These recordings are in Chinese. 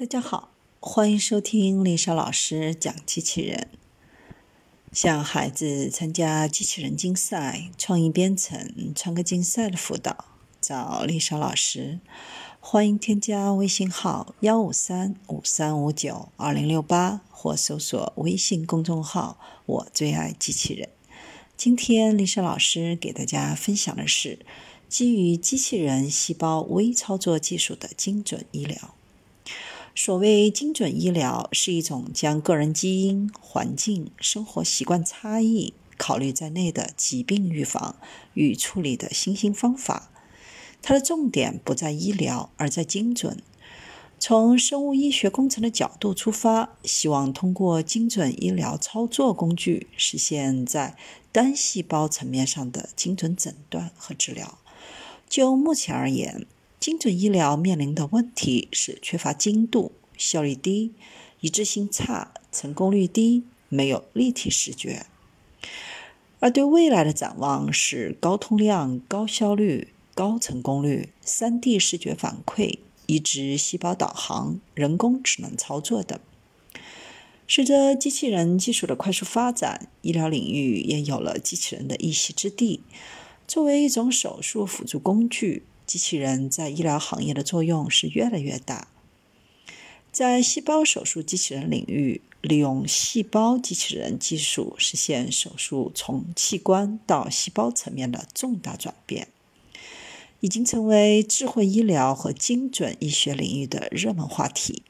大家好，欢迎收听丽莎老师讲机器人。向孩子参加机器人竞赛、创意编程、创客竞赛的辅导，找丽莎老师。欢迎添加微信号幺五三五三五九二零六八，或搜索微信公众号“我最爱机器人”。今天丽莎老师给大家分享的是基于机器人细胞微操作技术的精准医疗。所谓精准医疗，是一种将个人基因、环境、生活习惯差异考虑在内的疾病预防与处理的新兴方法。它的重点不在医疗，而在精准。从生物医学工程的角度出发，希望通过精准医疗操作工具，实现在单细胞层面上的精准诊断和治疗。就目前而言，精准医疗面临的问题是缺乏精度、效率低、一致性差、成功率低、没有立体视觉；而对未来的展望是高通量、高效率、高成功率、三 D 视觉反馈、移植细胞导航、人工智能操作等。随着机器人技术的快速发展，医疗领域也有了机器人的一席之地。作为一种手术辅助工具。机器人在医疗行业的作用是越来越大。在细胞手术机器人领域，利用细胞机器人技术实现手术从器官到细胞层面的重大转变，已经成为智慧医疗和精准医学领域的热门话题。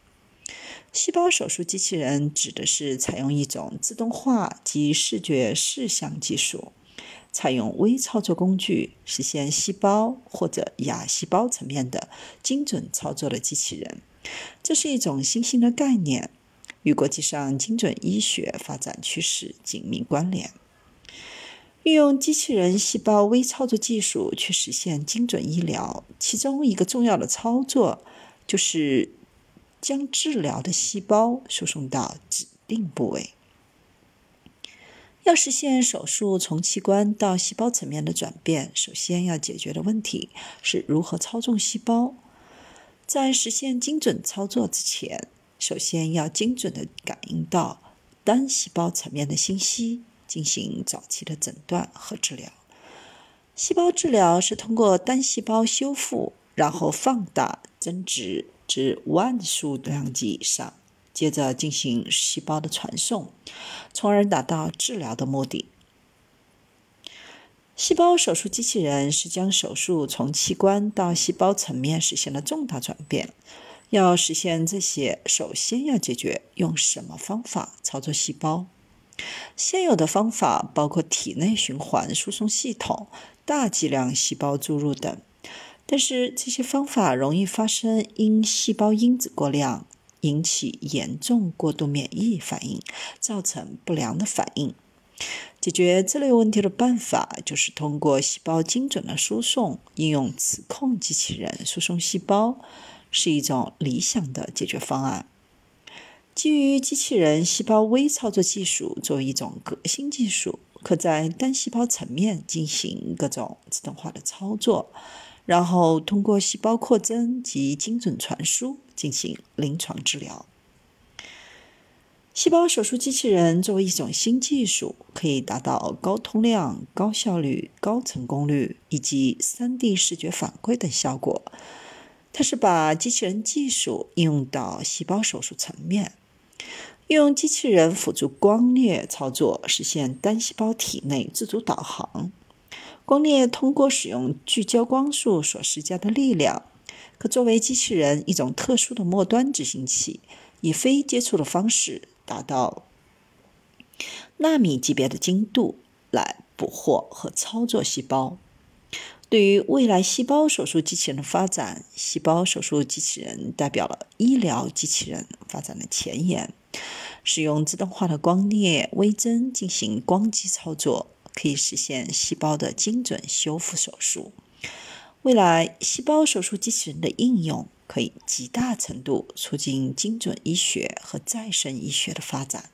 细胞手术机器人指的是采用一种自动化及视觉视像技术。采用微操作工具实现细胞或者亚细胞层面的精准操作的机器人，这是一种新兴的概念，与国际上精准医学发展趋势紧密关联。运用机器人细胞微操作技术去实现精准医疗，其中一个重要的操作就是将治疗的细胞输送到指定部位。要实现手术从器官到细胞层面的转变，首先要解决的问题是如何操纵细胞。在实现精准操作之前，首先要精准地感应到单细胞层面的信息，进行早期的诊断和治疗。细胞治疗是通过单细胞修复，然后放大、增殖至万数量级以上。接着进行细胞的传送，从而达到治疗的目的。细胞手术机器人是将手术从器官到细胞层面实现了重大转变。要实现这些，首先要解决用什么方法操作细胞。现有的方法包括体内循环输送系统、大剂量细胞注入等，但是这些方法容易发生因细胞因子过量。引起严重过度免疫反应，造成不良的反应。解决这类问题的办法就是通过细胞精准的输送，应用磁控机器人输送细胞，是一种理想的解决方案。基于机器人细胞微操作技术作为一种革新技术，可在单细胞层面进行各种自动化的操作。然后通过细胞扩增及精准传输进行临床治疗。细胞手术机器人作为一种新技术，可以达到高通量、高效率、高成功率以及 3D 视觉反馈等效果。它是把机器人技术应用到细胞手术层面，用机器人辅助光镊操作，实现单细胞体内自主导航。光列通过使用聚焦光束所施加的力量，可作为机器人一种特殊的末端执行器，以非接触的方式达到纳米级别的精度来捕获和操作细胞。对于未来细胞手术机器人的发展，细胞手术机器人代表了医疗机器人发展的前沿，使用自动化的光列微针进行光机操作。可以实现细胞的精准修复手术。未来，细胞手术机器人的应用可以极大程度促进精准医学和再生医学的发展。